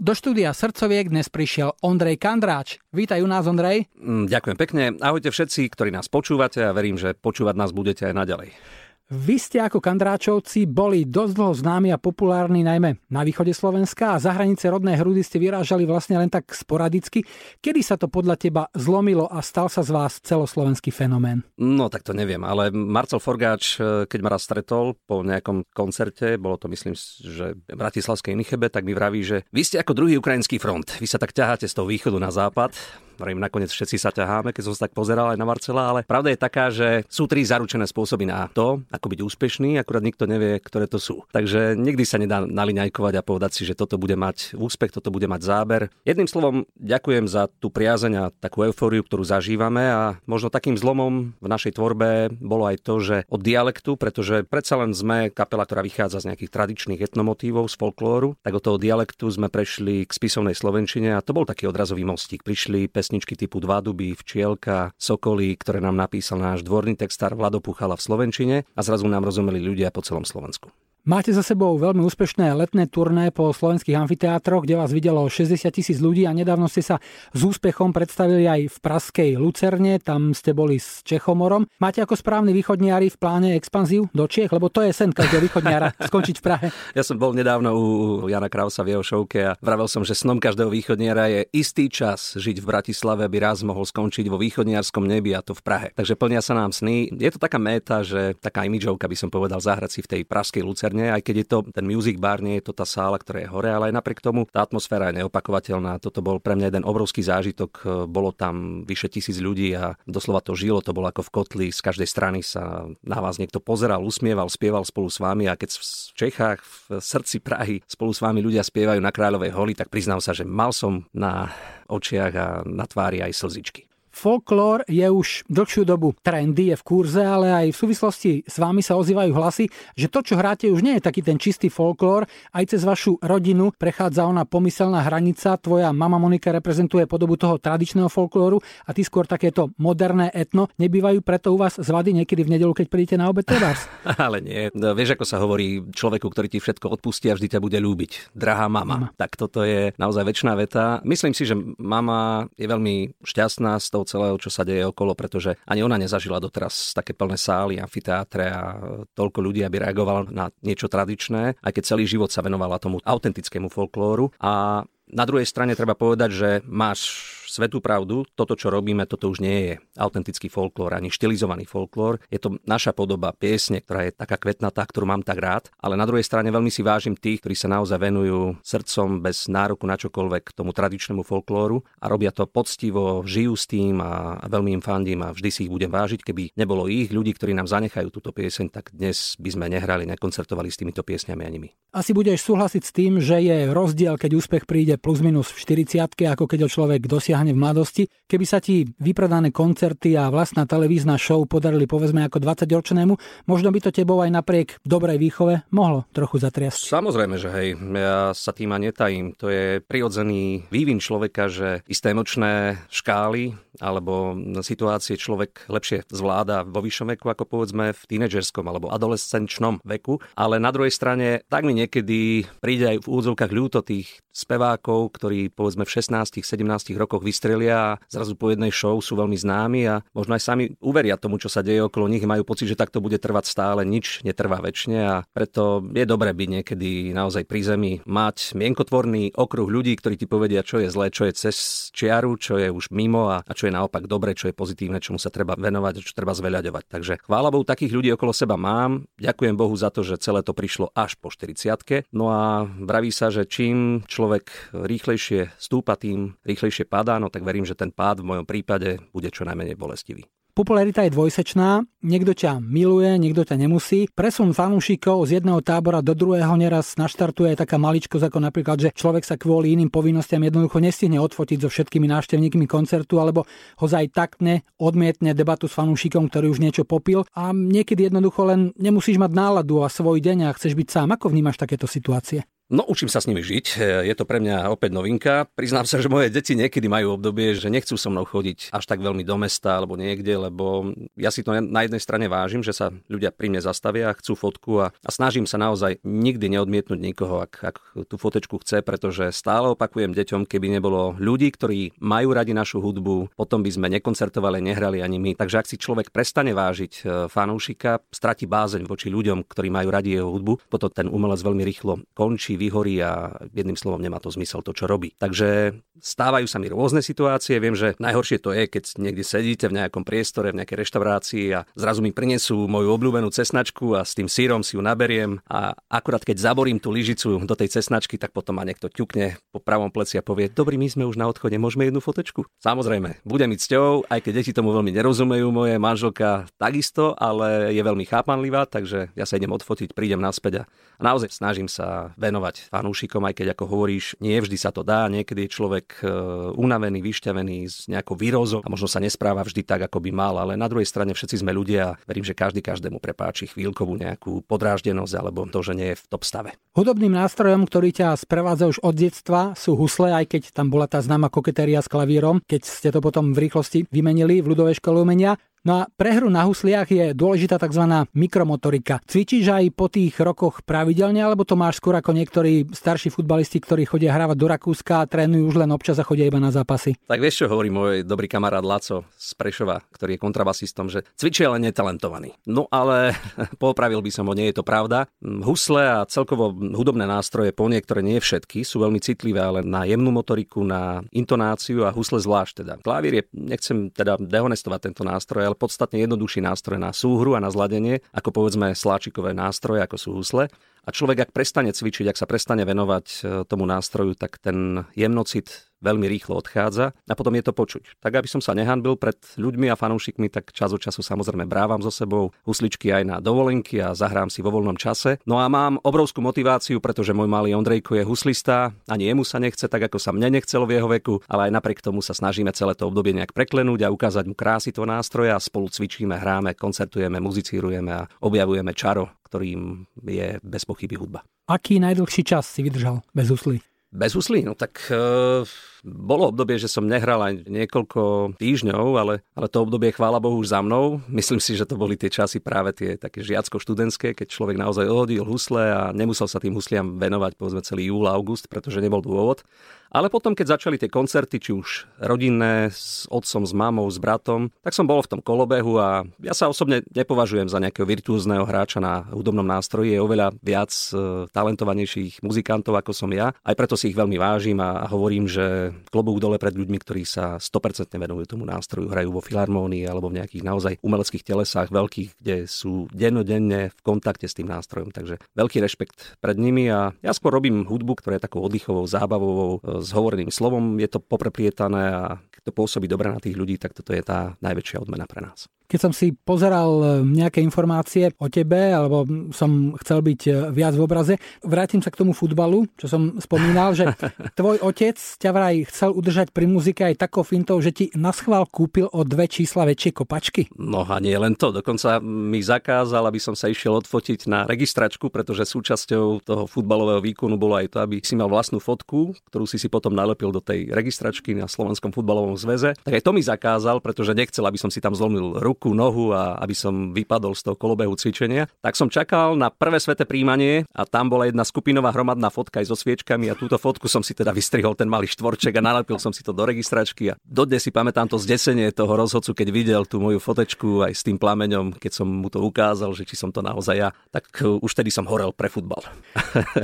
Do štúdia Srdcoviek dnes prišiel Ondrej Kandráč. Vítaj u nás, Ondrej. Mm, ďakujem pekne. Ahojte všetci, ktorí nás počúvate a verím, že počúvať nás budete aj naďalej. Vy ste ako Kandráčovci boli dosť dlho známi a populárni najmä na východe Slovenska a za hranice rodnej hrudy ste vyrážali vlastne len tak sporadicky. Kedy sa to podľa teba zlomilo a stal sa z vás celoslovenský fenomén? No tak to neviem, ale Marcel Forgáč, e, keď ma raz stretol po nejakom koncerte, bolo to myslím, že v Bratislavskej Nichebe, tak mi vraví, že vy ste ako druhý ukrajinský front. Vy sa tak ťaháte z toho východu na západ Vravím, nakoniec všetci sa ťaháme, keď som sa tak pozeral aj na Marcela, ale pravda je taká, že sú tri zaručené spôsoby na to, ako byť úspešný, akurát nikto nevie, ktoré to sú. Takže nikdy sa nedá naliňajkovať a povedať si, že toto bude mať úspech, toto bude mať záber. Jedným slovom, ďakujem za tú priazeň a takú eufóriu, ktorú zažívame a možno takým zlomom v našej tvorbe bolo aj to, že od dialektu, pretože predsa len sme kapela, ktorá vychádza z nejakých tradičných etnomotívov, z folklóru, tak od toho dialektu sme prešli k spisovnej slovenčine a to bol taký odrazový mostík. Prišli pes pesničky typu Dva duby, Včielka, Sokoly, ktoré nám napísal náš dvorný textár Vlado Puchala v Slovenčine a zrazu nám rozumeli ľudia po celom Slovensku. Máte za sebou veľmi úspešné letné turné po slovenských amfiteátroch, kde vás videlo 60 tisíc ľudí a nedávno ste sa s úspechom predstavili aj v Praskej Lucerne, tam ste boli s Čechomorom. Máte ako správny východniari v pláne expanziu do Čiech, lebo to je sen každého východniara skončiť v Prahe. Ja som bol nedávno u Jana Krausa v jeho šovke a vravel som, že snom každého východniara je istý čas žiť v Bratislave, aby raz mohol skončiť vo východniarskom nebi a to v Prahe. Takže plnia sa nám sny. Je to taká méta, že taká imidžovka by som povedal zahrať si v tej Praskej Lucerne nádherne, aj keď je to ten music bar, nie je to tá sála, ktorá je hore, ale aj napriek tomu tá atmosféra je neopakovateľná. Toto bol pre mňa jeden obrovský zážitok. Bolo tam vyše tisíc ľudí a doslova to žilo, to bolo ako v kotli. Z každej strany sa na vás niekto pozeral, usmieval, spieval spolu s vami a keď v Čechách, v srdci Prahy spolu s vami ľudia spievajú na Kráľovej holi, tak priznám sa, že mal som na očiach a na tvári aj slzičky. Folklór je už dlhšiu dobu trendy, je v kurze, ale aj v súvislosti s vami sa ozývajú hlasy, že to, čo hráte, už nie je taký ten čistý folklór. Aj cez vašu rodinu prechádza ona pomyselná hranica. Tvoja mama Monika reprezentuje podobu toho tradičného folklóru a ty skôr takéto moderné etno. Nebývajú preto u vás zvady niekedy v nedelu, keď prídete na obed trebárs? ale nie. No, vieš, ako sa hovorí človeku, ktorý ti všetko odpustí a vždy ťa bude ľúbiť. Drahá mama. mama. Tak toto je naozaj väčšiná veta. Myslím si, že mama je veľmi šťastná z toho toho celého, čo sa deje okolo, pretože ani ona nezažila doteraz také plné sály, amfiteátre a toľko ľudí, aby reagovala na niečo tradičné, aj keď celý život sa venovala tomu autentickému folklóru. A na druhej strane treba povedať, že máš svetú pravdu, toto, čo robíme, toto už nie je autentický folklór, ani štilizovaný folklór. Je to naša podoba piesne, ktorá je taká kvetnatá, ktorú mám tak rád, ale na druhej strane veľmi si vážim tých, ktorí sa naozaj venujú srdcom bez nároku na čokoľvek tomu tradičnému folklóru a robia to poctivo, žijú s tým a veľmi im fandím a vždy si ich budem vážiť. Keby nebolo ich ľudí, ktorí nám zanechajú túto pieseň, tak dnes by sme nehrali, nekoncertovali s týmito piesňami ani my. Asi budeš súhlasiť s tým, že je rozdiel, keď úspech príde plus minus v 40 ako keď ho človek dosiahne dosiahne v mladosti. Keby sa ti vypredané koncerty a vlastná televízna show podarili povedzme ako 20-ročnému, možno by to tebou aj napriek dobrej výchove mohlo trochu zatriasť. Samozrejme, že hej, ja sa tým ani netajím. To je prirodzený vývin človeka, že isté emočné škály alebo situácie človek lepšie zvláda vo vyššom veku ako povedzme v tínedžerskom alebo adolescenčnom veku. Ale na druhej strane tak mi niekedy príde aj v úvodzovkách ľúto tých spevákov, ktorí povedzme v 16-17 rokoch vystrelia a zrazu po jednej show sú veľmi známi a možno aj sami uveria tomu, čo sa deje okolo nich, majú pocit, že takto bude trvať stále, nič netrvá väčšine a preto je dobré byť niekedy naozaj pri zemi, mať mienkotvorný okruh ľudí, ktorí ti povedia, čo je zlé, čo je cez čiaru, čo je už mimo a, a čo je naopak dobre, čo je pozitívne, čomu sa treba venovať, čo treba zveľaďovať. Takže chvála Bohu, takých ľudí okolo seba mám. Ďakujem Bohu za to, že celé to prišlo až po 40 No a vraví sa, že čím človek rýchlejšie stúpa, tým rýchlejšie padá, no tak verím, že ten pád v mojom prípade bude čo najmenej bolestivý. Popularita je dvojsečná, niekto ťa miluje, niekto ťa nemusí. Presun fanúšikov z jedného tábora do druhého neraz naštartuje aj taká maličkosť, ako napríklad, že človek sa kvôli iným povinnostiam jednoducho nestihne odfotiť so všetkými návštevníkmi koncertu, alebo ho aj takne odmietne debatu s fanúšikom, ktorý už niečo popil a niekedy jednoducho len nemusíš mať náladu a svoj deň a chceš byť sám. Ako vnímaš takéto situácie? No, učím sa s nimi žiť. Je to pre mňa opäť novinka. Priznám sa, že moje deti niekedy majú obdobie, že nechcú so mnou chodiť až tak veľmi do mesta alebo niekde, lebo ja si to na jednej strane vážim, že sa ľudia pri mne zastavia, chcú fotku a, a snažím sa naozaj nikdy neodmietnúť nikoho, ak, ak tú fotečku chce, pretože stále opakujem deťom, keby nebolo ľudí, ktorí majú radi našu hudbu, potom by sme nekoncertovali, nehrali ani my. Takže ak si človek prestane vážiť e, fanúšika, strati bázeň voči ľuďom, ktorí majú radi jeho hudbu, potom ten umelec veľmi rýchlo končí, vyhorí a jedným slovom nemá to zmysel to, čo robí. Takže stávajú sa mi rôzne situácie. Viem, že najhoršie to je, keď niekde sedíte v nejakom priestore, v nejakej reštaurácii a zrazu mi prinesú moju obľúbenú cesnačku a s tým sírom si ju naberiem a akurát keď zaborím tú lyžicu do tej cesnačky, tak potom ma niekto ťukne po pravom pleci a povie, dobrý, my sme už na odchode, môžeme jednu fotečku. Samozrejme, bude mi cťou, aj keď deti tomu veľmi nerozumejú, moje manželka takisto, ale je veľmi chápanlivá, takže ja sa idem odfotiť, prídem naspäť a naozaj snažím sa venovať venovať fanúšikom, aj keď ako hovoríš, nie vždy sa to dá, niekedy je človek e, unavený, vyšťavený z nejakou výrozou a možno sa nespráva vždy tak, ako by mal, ale na druhej strane všetci sme ľudia a verím, že každý každému prepáči chvíľkovú nejakú podráždenosť alebo to, že nie je v top stave. Hudobným nástrojom, ktorý ťa sprevádza už od detstva, sú husle, aj keď tam bola tá známa koketéria s klavírom, keď ste to potom v rýchlosti vymenili v ľudovej škole umenia. No a pre hru na husliach je dôležitá tzv. mikromotorika. Cvičíš aj po tých rokoch pravidelne, alebo to máš skôr ako niektorí starší futbalisti, ktorí chodia hrávať do Rakúska a trénujú už len občas a chodia iba na zápasy? Tak vieš, čo hovorí môj dobrý kamarát Laco z Prešova, ktorý je kontrabasistom, že cvičí ale netalentovaný. No ale popravil by som ho, nie je to pravda. Husle a celkovo hudobné nástroje, po niektoré nie všetky, sú veľmi citlivé, ale na jemnú motoriku, na intonáciu a husle zvlášť teda. Klavír je, nechcem teda dehonestovať tento nástroj, ale podstatne jednoduchší nástroj na súhru a na zladenie, ako povedzme sláčikové nástroje, ako sú husle. A človek, ak prestane cvičiť, ak sa prestane venovať e, tomu nástroju, tak ten jemnocit veľmi rýchlo odchádza a potom je to počuť. Tak aby som sa nehanbil pred ľuďmi a fanúšikmi, tak čas od času samozrejme brávam so sebou husličky aj na dovolenky a zahrám si vo voľnom čase. No a mám obrovskú motiváciu, pretože môj malý Ondrejko je huslista, ani jemu sa nechce tak, ako sa mne nechcelo v jeho veku, ale aj napriek tomu sa snažíme celé to obdobie nejak preklenúť a ukázať mu krásy toho nástroja spolu cvičíme, hráme, koncertujeme, muzicírujeme a objavujeme čaro, ktorým je bez pochyby hudba. Aký najdlhší čas si vydržal bez huslí? Bez huslí? No tak uh, bolo obdobie, že som nehral aj niekoľko týždňov, ale, ale to obdobie chvála Bohu už za mnou. Myslím si, že to boli tie časy práve tie také žiacko-študentské, keď človek naozaj odhodil husle a nemusel sa tým husliam venovať povedzme celý júl, august, pretože nebol dôvod. Ale potom, keď začali tie koncerty, či už rodinné, s otcom, s mamou, s bratom, tak som bol v tom kolobehu a ja sa osobne nepovažujem za nejakého virtuózneho hráča na hudobnom nástroji. Je oveľa viac e, talentovanejších muzikantov ako som ja. Aj preto si ich veľmi vážim a hovorím, že klobúk dole pred ľuďmi, ktorí sa 100% venujú tomu nástroju, hrajú vo filharmónii alebo v nejakých naozaj umeleckých telesách veľkých, kde sú dennodenne v kontakte s tým nástrojom. Takže veľký rešpekt pred nimi a ja skôr robím hudbu, ktorá je takou oddychovou, zábavovou, e, s hovoreným slovom, je to popreplietané a keď to pôsobí dobre na tých ľudí, tak toto je tá najväčšia odmena pre nás. Keď som si pozeral e, nejaké informácie o tebe, alebo som chcel byť e, viac v obraze, vrátim sa k tomu futbalu, čo som spomínal, že tvoj otec ťa vraj chcel udržať pri muzike aj takou fintou, že ti na schvál kúpil o dve čísla väčšie kopačky? No a nie len to, dokonca mi zakázal, aby som sa išiel odfotiť na registračku, pretože súčasťou toho futbalového výkonu bolo aj to, aby si mal vlastnú fotku, ktorú si si potom nalepil do tej registračky na Slovenskom futbalovom zväze. Tak aj to mi zakázal, pretože nechcel, aby som si tam zlomil ruku ruku, nohu a aby som vypadol z toho kolobehu cvičenia. Tak som čakal na prvé sveté príjmanie a tam bola jedna skupinová hromadná fotka aj so sviečkami a túto fotku som si teda vystrihol ten malý štvorček a nalepil som si to do registračky a dodnes si pamätám to zdesenie toho rozhodcu, keď videl tú moju fotečku aj s tým plameňom, keď som mu to ukázal, že či som to naozaj ja, tak už tedy som horel pre futbal.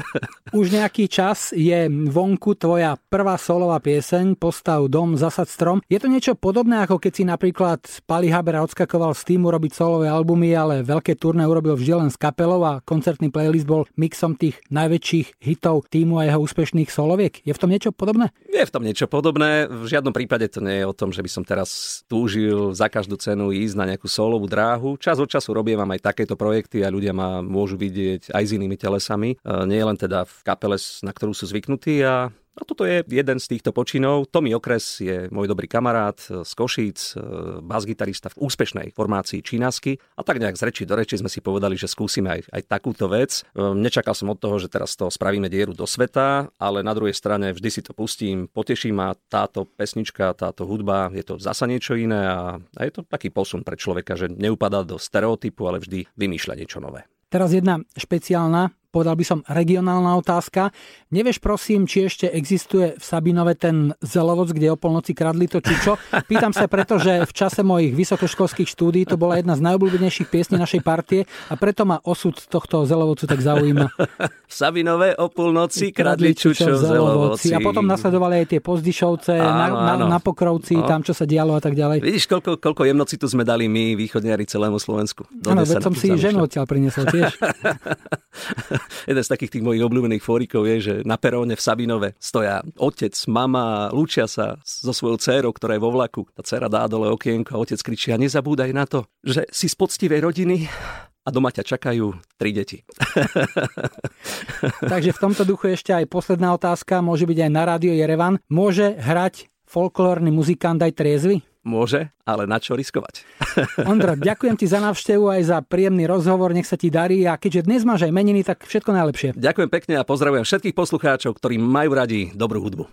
už nejaký čas je vonku tvoja prvá solová pieseň Postav dom, zasad strom. Je to niečo podobné, ako keď si napríklad Pali Haber vyskakoval z týmu robiť solové albumy, ale veľké turné urobil vždy len s kapelou a koncertný playlist bol mixom tých najväčších hitov týmu a jeho úspešných soloviek. Je v tom niečo podobné? Je v tom niečo podobné. V žiadnom prípade to nie je o tom, že by som teraz túžil za každú cenu ísť na nejakú solovú dráhu. Čas od času robím aj takéto projekty a ľudia ma môžu vidieť aj s inými telesami. E, nie len teda v kapele, na ktorú sú zvyknutí a A toto je jeden z týchto počinov. Tomi Okres je môj dobrý kamarát z Košíc, bas-gitarista v úspešnej formácii Čínasky. A tak nejak z reči do reči sme si povedali, že skúsime aj, aj takúto vec. Ehm, nečakal som od toho, že teraz to spravíme dieru do sveta, ale na druhej strane vždy si to pustím, poteší ma táto pesnička, táto hudba, je to zasa niečo iné a, a je to taký posun pre človeka, že neupadá do stereotypu, ale vždy vymýšľa niečo nové. Teraz jedna špeciálna povedal by som regionálna otázka. Nevieš prosím, či ešte existuje v Sabinove ten zelovoc, kde o polnoci kradli to čičo? Pýtam sa preto, že v čase mojich vysokoškolských štúdí to bola jedna z najobľúbenejších piesní našej partie a preto ma osud tohto zelovocu tak zaujíma. V Sabinove o polnoci kradli čučo v zelovoci. A potom nasledovali aj tie pozdišovce áno, na, na, na Pokrovci, no. tam čo sa dialo a tak ďalej. Vidíš, koľko, koľko jemnocitu sme dali my, východniari celému Slovensku. Áno, veď som si ženu odtiaľ priniesol tiež. jeden z takých tých mojich obľúbených fórikov je, že na peróne v Sabinove stoja otec, mama, lúčia sa so svojou dcerou, ktorá je vo vlaku. Tá dcera dá dole okienko a otec kričí a nezabúdaj na to, že si z poctivej rodiny a doma ťa čakajú tri deti. Takže v tomto duchu ešte aj posledná otázka, môže byť aj na rádio Jerevan. Môže hrať folklórny muzikant aj triezvy? Môže, ale na čo riskovať? Ondra, ďakujem ti za návštevu aj za príjemný rozhovor, nech sa ti darí a keďže dnes máš aj meniny, tak všetko najlepšie. Ďakujem pekne a pozdravujem všetkých poslucháčov, ktorí majú radi dobrú hudbu.